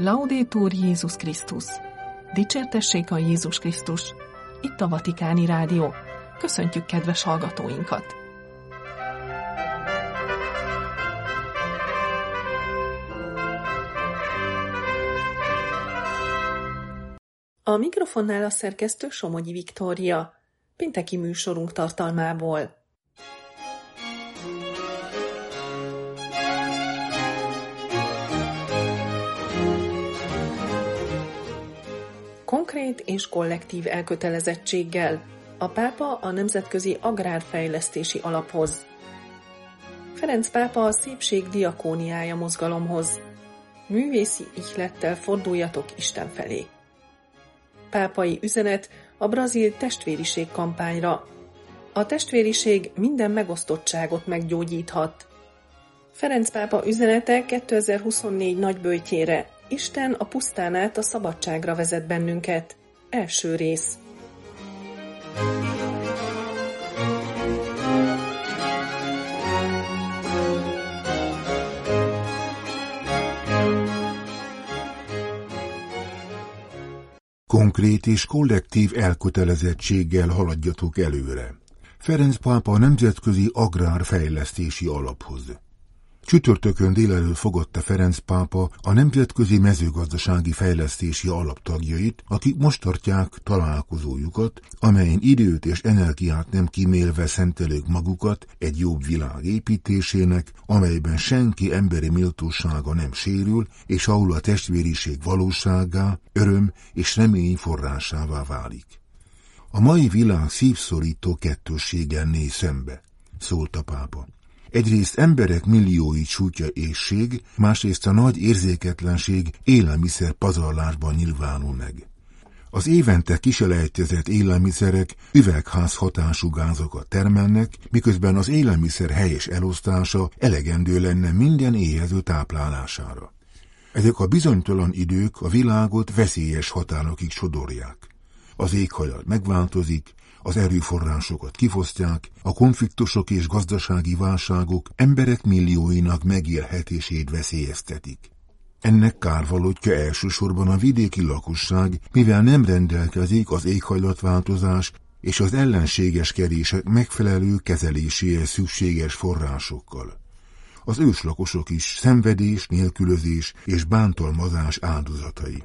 Laudétur Jézus Krisztus! Dicsértessék a Jézus Krisztus! Itt a Vatikáni Rádió. Köszöntjük kedves hallgatóinkat! A mikrofonnál a szerkesztő Somogyi Viktória. Pénteki műsorunk tartalmából. Konkrét és kollektív elkötelezettséggel a pápa a Nemzetközi Agrárfejlesztési Alaphoz. Ferenc pápa a szépség diakóniája mozgalomhoz. Művészi ihlettel forduljatok Isten felé. Pápai üzenet a brazil testvériség kampányra. A testvériség minden megosztottságot meggyógyíthat. Ferenc pápa üzenete 2024 nagybőjtjére Isten a pusztán át a szabadságra vezet bennünket. Első rész. Konkrét és kollektív elkötelezettséggel haladjatok előre. Ferenc pápa a Nemzetközi Agrárfejlesztési Alaphoz. Csütörtökön délelőtt fogadta Ferenc pápa a Nemzetközi Mezőgazdasági Fejlesztési Alaptagjait, akik most tartják találkozójukat, amelyen időt és energiát nem kímélve szentelők magukat egy jobb világ építésének, amelyben senki emberi méltósága nem sérül, és ahol a testvériség valóságá, öröm és remény forrásává válik. A mai világ szívszorító kettősséggel néz szembe, szólt a pápa. Egyrészt emberek milliói csútja ésség, másrészt a nagy érzéketlenség élelmiszer pazarlásban nyilvánul meg. Az évente kiselejtezett élelmiszerek üvegházhatású gázokat termelnek, miközben az élelmiszer helyes elosztása elegendő lenne minden éhező táplálására. Ezek a bizonytalan idők a világot veszélyes határokig sodorják. Az éghajlat megváltozik, az erőforrásokat kifosztják, a konfliktusok és gazdasági válságok emberek millióinak megélhetését veszélyeztetik. Ennek kárvalótja elsősorban a vidéki lakosság, mivel nem rendelkezik az éghajlatváltozás és az ellenséges kerések megfelelő kezeléséhez szükséges forrásokkal. Az őslakosok is szenvedés, nélkülözés és bántalmazás áldozatai.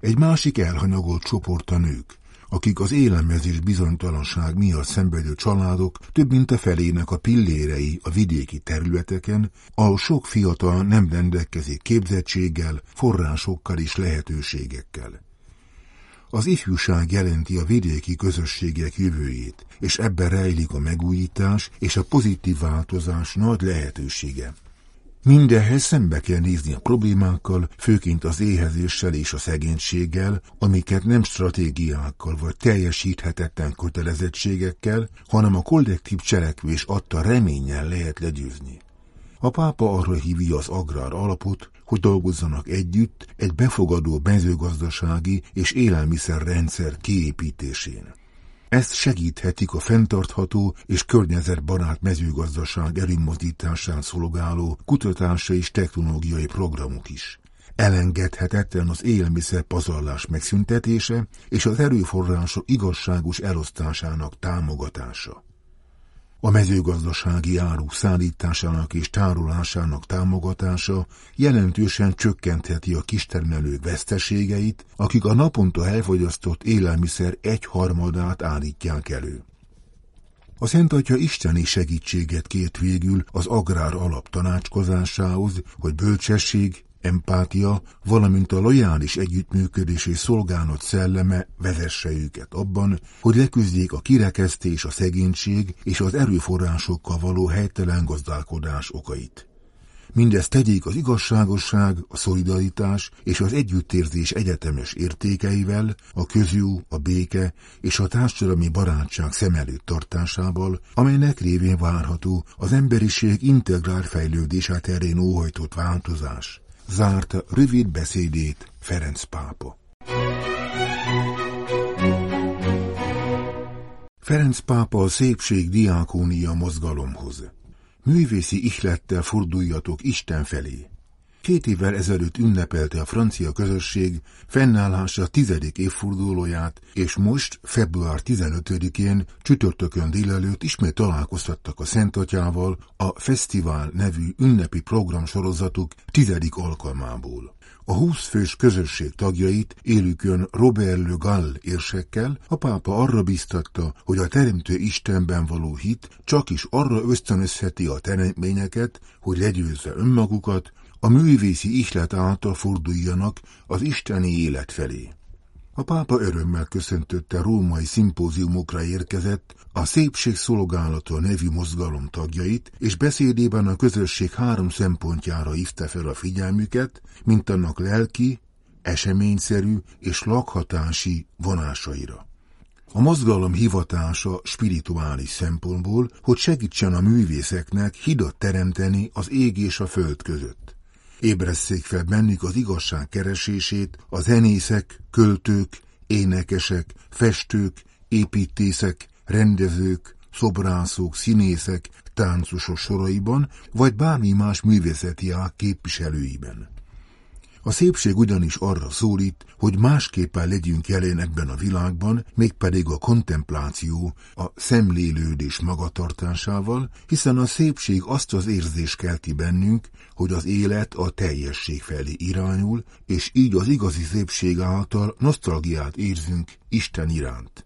Egy másik elhanyagolt csoport a nők akik az élelmezés bizonytalanság miatt szenvedő családok több mint a felének a pillérei a vidéki területeken, ahol sok fiatal nem rendelkezik képzettséggel, forrásokkal és lehetőségekkel. Az ifjúság jelenti a vidéki közösségek jövőjét, és ebben rejlik a megújítás és a pozitív változás nagy lehetősége. Mindenhez szembe kell nézni a problémákkal, főként az éhezéssel és a szegénységgel, amiket nem stratégiákkal vagy teljesíthetetlen kötelezettségekkel, hanem a kollektív cselekvés adta reménnyel lehet legyőzni. A pápa arra hívja az agrár alapot, hogy dolgozzanak együtt egy befogadó mezőgazdasági és élelmiszerrendszer kiépítésén. Ezt segíthetik a fenntartható és környezetbarát mezőgazdaság előmozdításán szolgáló kutatási és technológiai programok is. Elengedhetetlen az élelmiszer pazarlás megszüntetése és az erőforrások igazságos elosztásának támogatása. A mezőgazdasági áruk szállításának és tárolásának támogatása jelentősen csökkentheti a kistermelők veszteségeit, akik a naponta elfogyasztott élelmiszer egyharmadát állítják elő. A Szent Atya isteni segítséget kért végül az agrár alap tanácskozásához, hogy bölcsesség, empátia, valamint a lojális együttműködés és szolgálat szelleme vezesse őket abban, hogy leküzdjék a kirekesztés, a szegénység és az erőforrásokkal való helytelen gazdálkodás okait. Mindezt tegyék az igazságosság, a szolidaritás és az együttérzés egyetemes értékeivel, a közjú, a béke és a társadalmi barátság szem előtt tartásával, amelynek révén várható az emberiség integrál fejlődése terén óhajtott változás zárta rövid beszédét Ferenc pápa. Ferenc pápa a szépség diákónia mozgalomhoz. Művészi ihlettel forduljatok Isten felé. Két évvel ezelőtt ünnepelte a francia közösség fennállása tizedik évfordulóját, és most, február 15-én, csütörtökön délelőtt ismét találkoztattak a Szentatyával a Fesztivál nevű ünnepi programsorozatuk tizedik alkalmából. A húsz fős közösség tagjait élükön Robert Le Gall érsekkel a pápa arra biztatta, hogy a Teremtő Istenben való hit csak is arra ösztönözheti a teremtményeket, hogy legyőzze önmagukat, a művészi ihlet által forduljanak az isteni élet felé. A pápa örömmel köszöntötte római szimpóziumokra érkezett a Szépség Szolgálata nevű mozgalom tagjait, és beszédében a közösség három szempontjára hívta fel a figyelmüket, mint annak lelki, eseményszerű és lakhatási vonásaira. A mozgalom hivatása spirituális szempontból, hogy segítsen a művészeknek hidat teremteni az ég és a föld között. Ébresszék fel bennük az igazság keresését a zenészek, költők, énekesek, festők, építészek, rendezők, szobrászok, színészek, táncosok soraiban, vagy bármi más művészeti ág képviselőiben. A szépség ugyanis arra szólít, hogy másképpen legyünk jelen ebben a világban, mégpedig a kontempláció, a szemlélődés magatartásával, hiszen a szépség azt az érzés kelti bennünk, hogy az élet a teljesség felé irányul, és így az igazi szépség által nosztalgiát érzünk Isten iránt.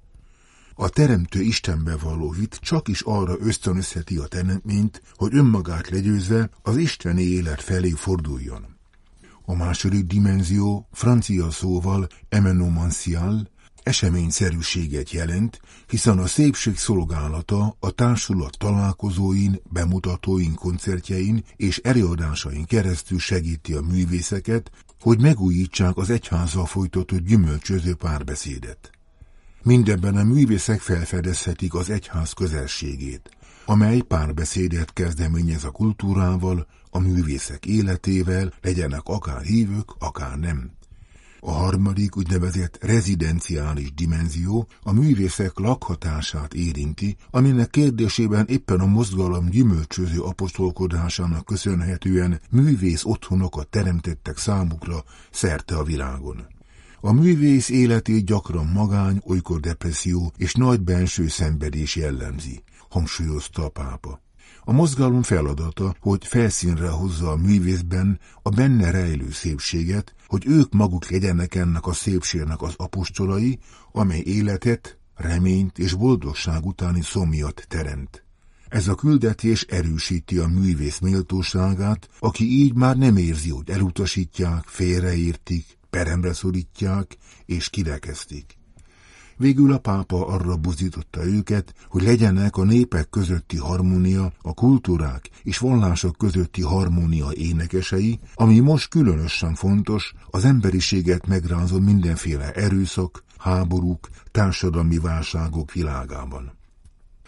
A teremtő Istenbe való hit csak is arra ösztönözheti a teremtményt, hogy önmagát legyőzve az isteni élet felé forduljon. A második dimenzió francia szóval emenomancial eseményszerűséget jelent, hiszen a szépség szolgálata a társulat találkozóin, bemutatóin, koncertjein és előadásain keresztül segíti a művészeket, hogy megújítsák az egyházzal folytatott gyümölcsöző párbeszédet. Mindebben a művészek felfedezhetik az egyház közelségét, amely párbeszédet kezdeményez a kultúrával, a művészek életével, legyenek akár hívők, akár nem. A harmadik úgynevezett rezidenciális dimenzió a művészek lakhatását érinti, aminek kérdésében éppen a mozgalom gyümölcsöző apostolkodásának köszönhetően művész otthonokat teremtettek számukra szerte a világon. A művész életét gyakran magány, olykor depresszió és nagy benső szenvedés jellemzi, hangsúlyozta a pápa. A mozgalom feladata, hogy felszínre hozza a művészben a benne rejlő szépséget, hogy ők maguk legyenek ennek a szépségnek az apostolai, amely életet, reményt és boldogság utáni szomjat teremt. Ez a küldetés erősíti a művész méltóságát, aki így már nem érzi, hogy elutasítják, félreértik, peremre szorítják és kirekeztik. Végül a pápa arra buzította őket, hogy legyenek a népek közötti harmónia, a kultúrák és vallások közötti harmónia énekesei, ami most különösen fontos az emberiséget megrázó mindenféle erőszak, háborúk, társadalmi válságok világában.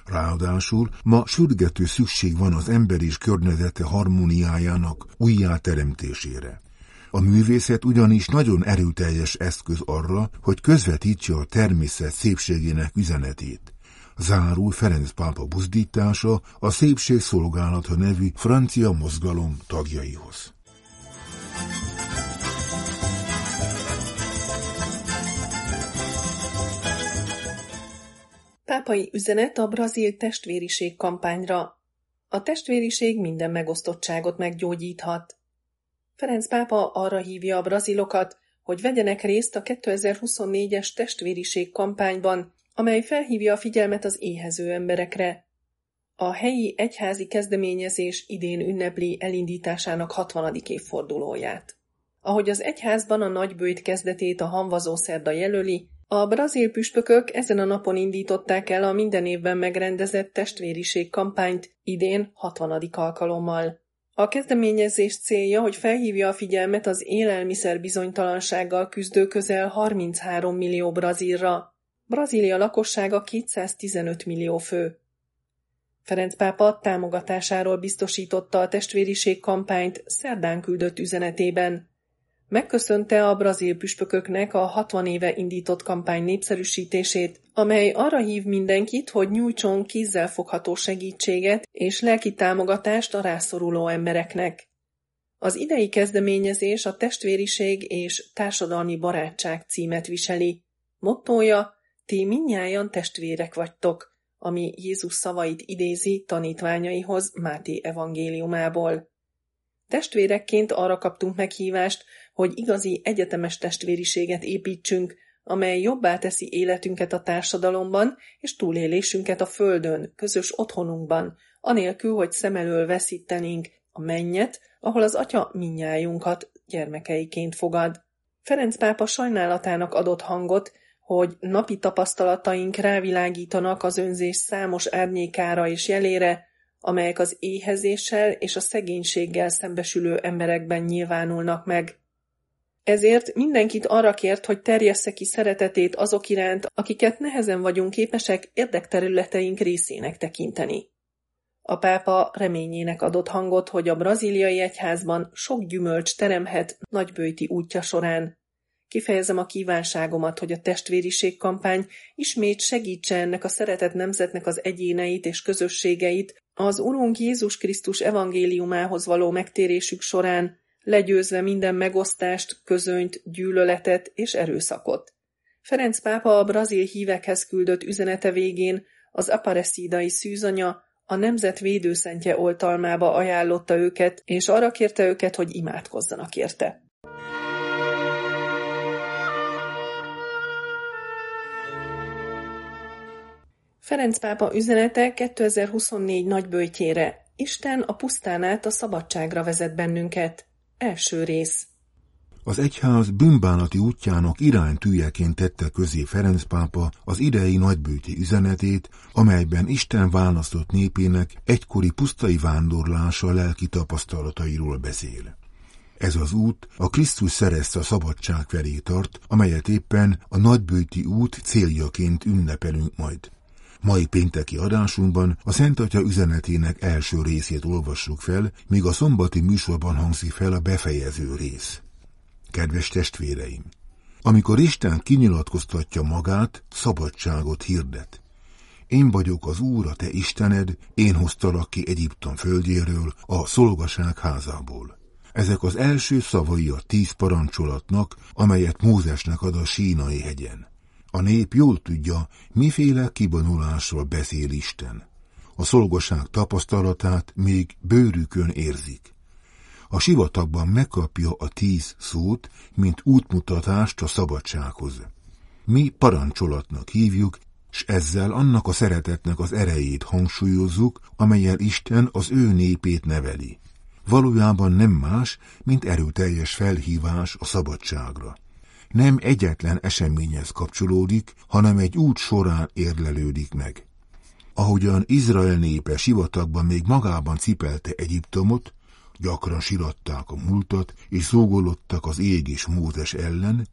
Ráadásul ma sürgető szükség van az ember és környezete harmóniájának újjáteremtésére. A művészet ugyanis nagyon erőteljes eszköz arra, hogy közvetítse a természet szépségének üzenetét. Zárul Ferenc pápa buzdítása a Szépség Szolgálata nevű francia mozgalom tagjaihoz. Pápai üzenet a brazil testvériség kampányra. A testvériség minden megosztottságot meggyógyíthat. Ferenc pápa arra hívja a brazilokat, hogy vegyenek részt a 2024-es testvériség kampányban, amely felhívja a figyelmet az éhező emberekre. A helyi egyházi kezdeményezés idén ünnepli elindításának 60. évfordulóját. Ahogy az egyházban a nagybőjt kezdetét a hanvazó szerda jelöli, a brazil püspökök ezen a napon indították el a minden évben megrendezett testvériség kampányt, idén 60. alkalommal. A kezdeményezés célja, hogy felhívja a figyelmet az élelmiszer bizonytalansággal küzdő közel 33 millió brazilra. Brazília lakossága 215 millió fő. Ferenc pápa támogatásáról biztosította a testvériség kampányt szerdán küldött üzenetében. Megköszönte a brazil püspököknek a 60 éve indított kampány népszerűsítését, amely arra hív mindenkit, hogy nyújtson kézzel fogható segítséget és lelki támogatást a rászoruló embereknek. Az idei kezdeményezés a testvériség és társadalmi barátság címet viseli. Mottója, ti minnyájan testvérek vagytok, ami Jézus szavait idézi tanítványaihoz Máté evangéliumából. Testvérekként arra kaptunk meghívást, hogy igazi egyetemes testvériséget építsünk, amely jobbá teszi életünket a társadalomban és túlélésünket a földön, közös otthonunkban, anélkül, hogy szem elől veszítenénk a mennyet, ahol az atya minnyájunkat gyermekeiként fogad. Ferenc pápa sajnálatának adott hangot, hogy napi tapasztalataink rávilágítanak az önzés számos árnyékára és jelére, amelyek az éhezéssel és a szegénységgel szembesülő emberekben nyilvánulnak meg. Ezért mindenkit arra kért, hogy terjessze ki szeretetét azok iránt, akiket nehezen vagyunk képesek érdekterületeink részének tekinteni. A pápa reményének adott hangot, hogy a brazíliai egyházban sok gyümölcs teremhet nagybőti útja során. Kifejezem a kívánságomat, hogy a testvériség kampány ismét segítse ennek a szeretett nemzetnek az egyéneit és közösségeit az Urunk Jézus Krisztus evangéliumához való megtérésük során, legyőzve minden megosztást, közönyt, gyűlöletet és erőszakot. Ferenc pápa a brazil hívekhez küldött üzenete végén az aparecidai szűzanya a nemzet védőszentje oltalmába ajánlotta őket, és arra kérte őket, hogy imádkozzanak érte. Ferenc pápa üzenete 2024 nagybőjtjére. Isten a pusztán át a szabadságra vezet bennünket. Első rész. Az egyház bűnbánati útjának iránytűjeként tette közé Ferenc pápa az idei nagybőti üzenetét, amelyben Isten választott népének egykori pusztai vándorlása lelki tapasztalatairól beszél. Ez az út a Krisztus szerezte a szabadság felé tart, amelyet éppen a nagybőti út céljaként ünnepelünk majd. Mai pénteki adásunkban a Szent Atya üzenetének első részét olvassuk fel, míg a szombati műsorban hangzik fel a befejező rész. Kedves testvéreim! Amikor Isten kinyilatkoztatja magát, szabadságot hirdet. Én vagyok az Úr, a te Istened, én hoztalak ki Egyiptom földjéről, a szolgaság házából. Ezek az első szavai a tíz parancsolatnak, amelyet Mózesnek ad a sínai hegyen. A nép jól tudja, miféle kibonulásról beszél Isten. A szolgaság tapasztalatát még bőrükön érzik. A sivatagban megkapja a tíz szót, mint útmutatást a szabadsághoz. Mi parancsolatnak hívjuk, s ezzel annak a szeretetnek az erejét hangsúlyozzuk, amelyel Isten az ő népét neveli. Valójában nem más, mint erőteljes felhívás a szabadságra nem egyetlen eseményhez kapcsolódik, hanem egy út során érlelődik meg. Ahogyan Izrael népe sivatagban még magában cipelte Egyiptomot, gyakran siratták a múltat, és szógolottak az ég és Mózes ellen,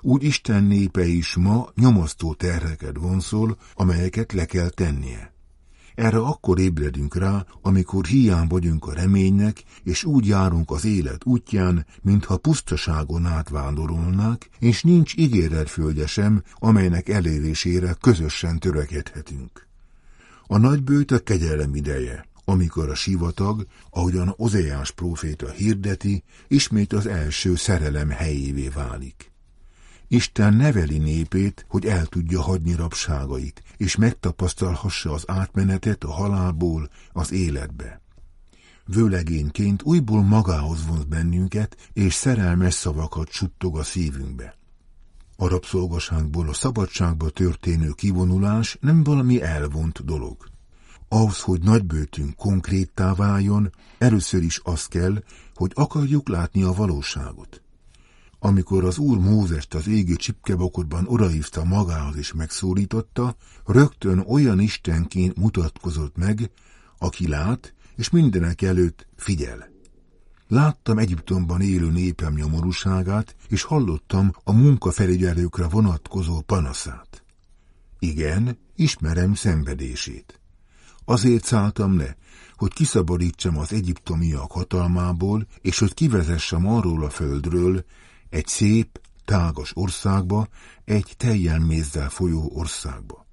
úgy Isten népe is ma nyomasztó terheket vonszol, amelyeket le kell tennie. Erre akkor ébredünk rá, amikor hiány vagyunk a reménynek, és úgy járunk az élet útján, mintha pusztaságon átvándorolnák, és nincs ígéretföldje sem, amelynek elérésére közösen törekedhetünk. A nagybőt a kegyelem ideje, amikor a sivatag, ahogyan Ozeás próféta hirdeti, ismét az első szerelem helyévé válik. Isten neveli népét, hogy el tudja hagyni rabságait, és megtapasztalhassa az átmenetet a halálból az életbe. Vőlegényként újból magához vonz bennünket, és szerelmes szavakat suttog a szívünkbe. A rabszolgaságból a szabadságba történő kivonulás nem valami elvont dolog. Ahhoz, hogy nagybőtünk konkréttá váljon, először is az kell, hogy akarjuk látni a valóságot. Amikor az úr Mózest az égő csipkebokorban odaívta magához és megszólította, rögtön olyan istenként mutatkozott meg, aki lát, és mindenek előtt figyel. Láttam Egyiptomban élő népem nyomorúságát, és hallottam a munkafelügyelőkre vonatkozó panaszát. Igen, ismerem szenvedését. Azért szálltam le, hogy kiszabadítsam az egyiptomiak hatalmából, és hogy kivezessem arról a földről, egy szép, tágas országba, egy teljel mézzel folyó országba.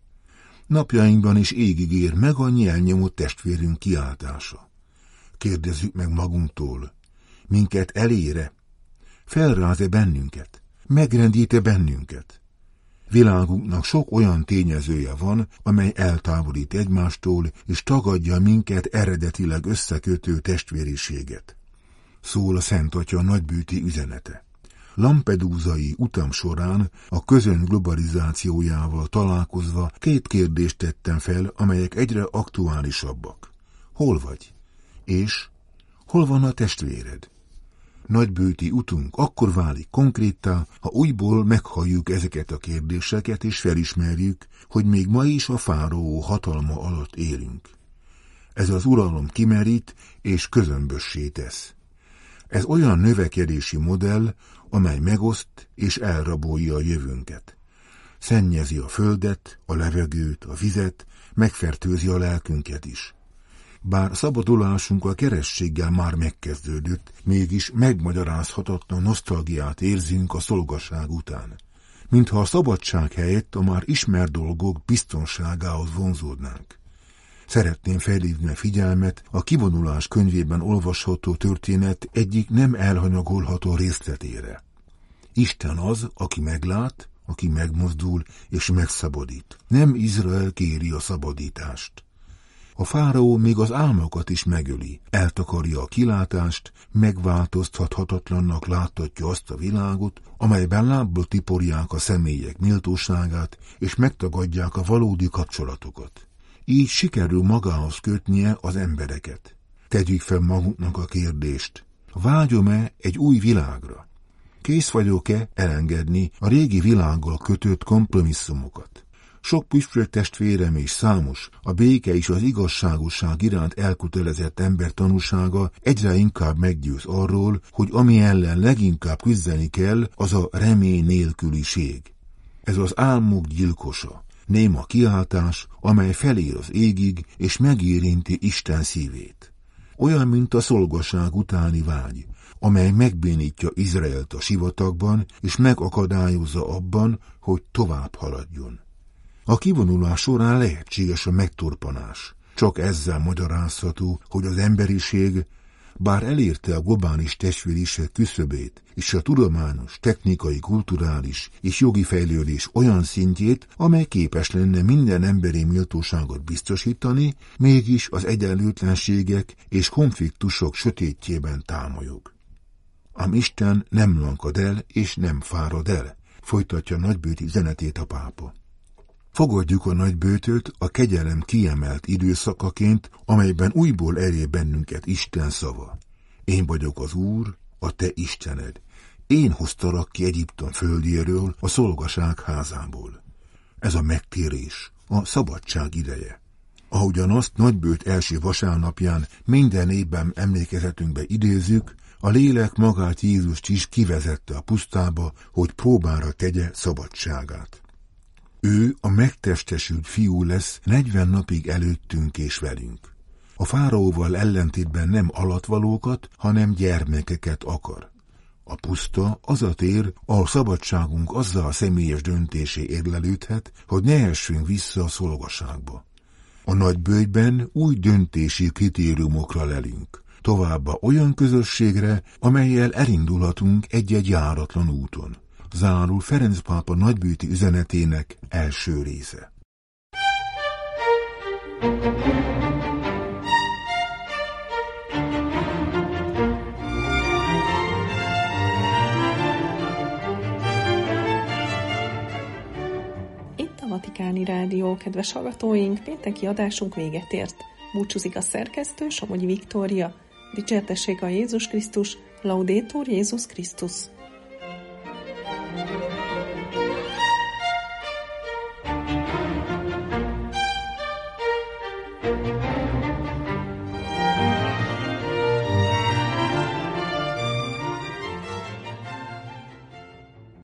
Napjainkban is égig ér meg annyi elnyomott testvérünk kiáltása. Kérdezzük meg magunktól, minket elére? Felráz-e bennünket? Megrendíte bennünket? Világunknak sok olyan tényezője van, amely eltávolít egymástól és tagadja minket eredetileg összekötő testvériséget. Szól a Szent Atya nagybűti üzenete. Lampedúzai utam során a közön globalizációjával találkozva két kérdést tettem fel, amelyek egyre aktuálisabbak. Hol vagy? És hol van a testvéred? Nagybőti utunk akkor válik konkrétá, ha újból meghalljuk ezeket a kérdéseket, és felismerjük, hogy még ma is a fáró hatalma alatt élünk. Ez az uralom kimerít és közömbössé tesz. Ez olyan növekedési modell, amely megoszt és elrabolja a jövőnket. Szennyezi a földet, a levegőt, a vizet, megfertőzi a lelkünket is. Bár szabadulásunk a kerességgel már megkezdődött, mégis megmagyarázhatatlan nosztalgiát érzünk a szolgasság után. Mintha a szabadság helyett a már ismert dolgok biztonságához vonzódnánk. Szeretném felhívni a figyelmet a kivonulás könyvében olvasható történet egyik nem elhanyagolható részletére. Isten az, aki meglát, aki megmozdul és megszabadít. Nem Izrael kéri a szabadítást. A fáraó még az álmokat is megöli, eltakarja a kilátást, megváltoztathatatlannak láttatja azt a világot, amelyben lábbal tiporják a személyek méltóságát, és megtagadják a valódi kapcsolatokat. Így sikerül magához kötnie az embereket. Tegyük fel magunknak a kérdést. Vágyom-e egy új világra? Kész vagyok-e elengedni a régi világgal kötött kompromisszumokat? Sok püspök testvérem és számos, a béke és az igazságosság iránt elkötelezett ember tanúsága egyre inkább meggyőz arról, hogy ami ellen leginkább küzdeni kell, az a remény nélküliség. Ez az álmok gyilkosa, néma kiáltás, amely felér az égig és megérinti Isten szívét. Olyan, mint a szolgaság utáni vágy, amely megbénítja Izraelt a sivatagban, és megakadályozza abban, hogy tovább haladjon. A kivonulás során lehetséges a megtorpanás. Csak ezzel magyarázható, hogy az emberiség, bár elérte a globális testvériség küszöbét és a tudományos, technikai, kulturális és jogi fejlődés olyan szintjét, amely képes lenne minden emberi méltóságot biztosítani, mégis az egyenlőtlenségek és konfliktusok sötétjében támolyog. Ám Isten nem lankad el és nem fárad el, folytatja nagybőti üzenetét a pápa. Fogadjuk a nagybőtöt a kegyelem kiemelt időszakaként, amelyben újból elé bennünket Isten szava. Én vagyok az Úr, a te Istened. Én hoztalak ki Egyiptom földjéről, a szolgaság házából. Ez a megtérés, a szabadság ideje. Ahogyan azt nagybőt első vasárnapján minden évben emlékezetünkbe idézzük, a lélek magát Jézust is kivezette a pusztába, hogy próbára tegye szabadságát. Ő a megtestesült fiú lesz negyven napig előttünk és velünk. A fáraóval ellentétben nem alatvalókat, hanem gyermekeket akar. A puszta az a tér, ahol szabadságunk azzal a személyes döntésé érlelődhet, hogy ne essünk vissza a szolgaságba. A nagy bőjben új döntési kritériumokra lelünk, továbbá olyan közösségre, amelyel elindulhatunk egy-egy járatlan úton zárul Ferenc pápa nagybűti üzenetének első része. Itt a Vatikáni Rádió, kedves hallgatóink, pénteki adásunk véget ért. Búcsúzik a szerkesztő, Somogyi Viktória. Dicsértessék a Jézus Krisztus, Laudétur Jézus Krisztus.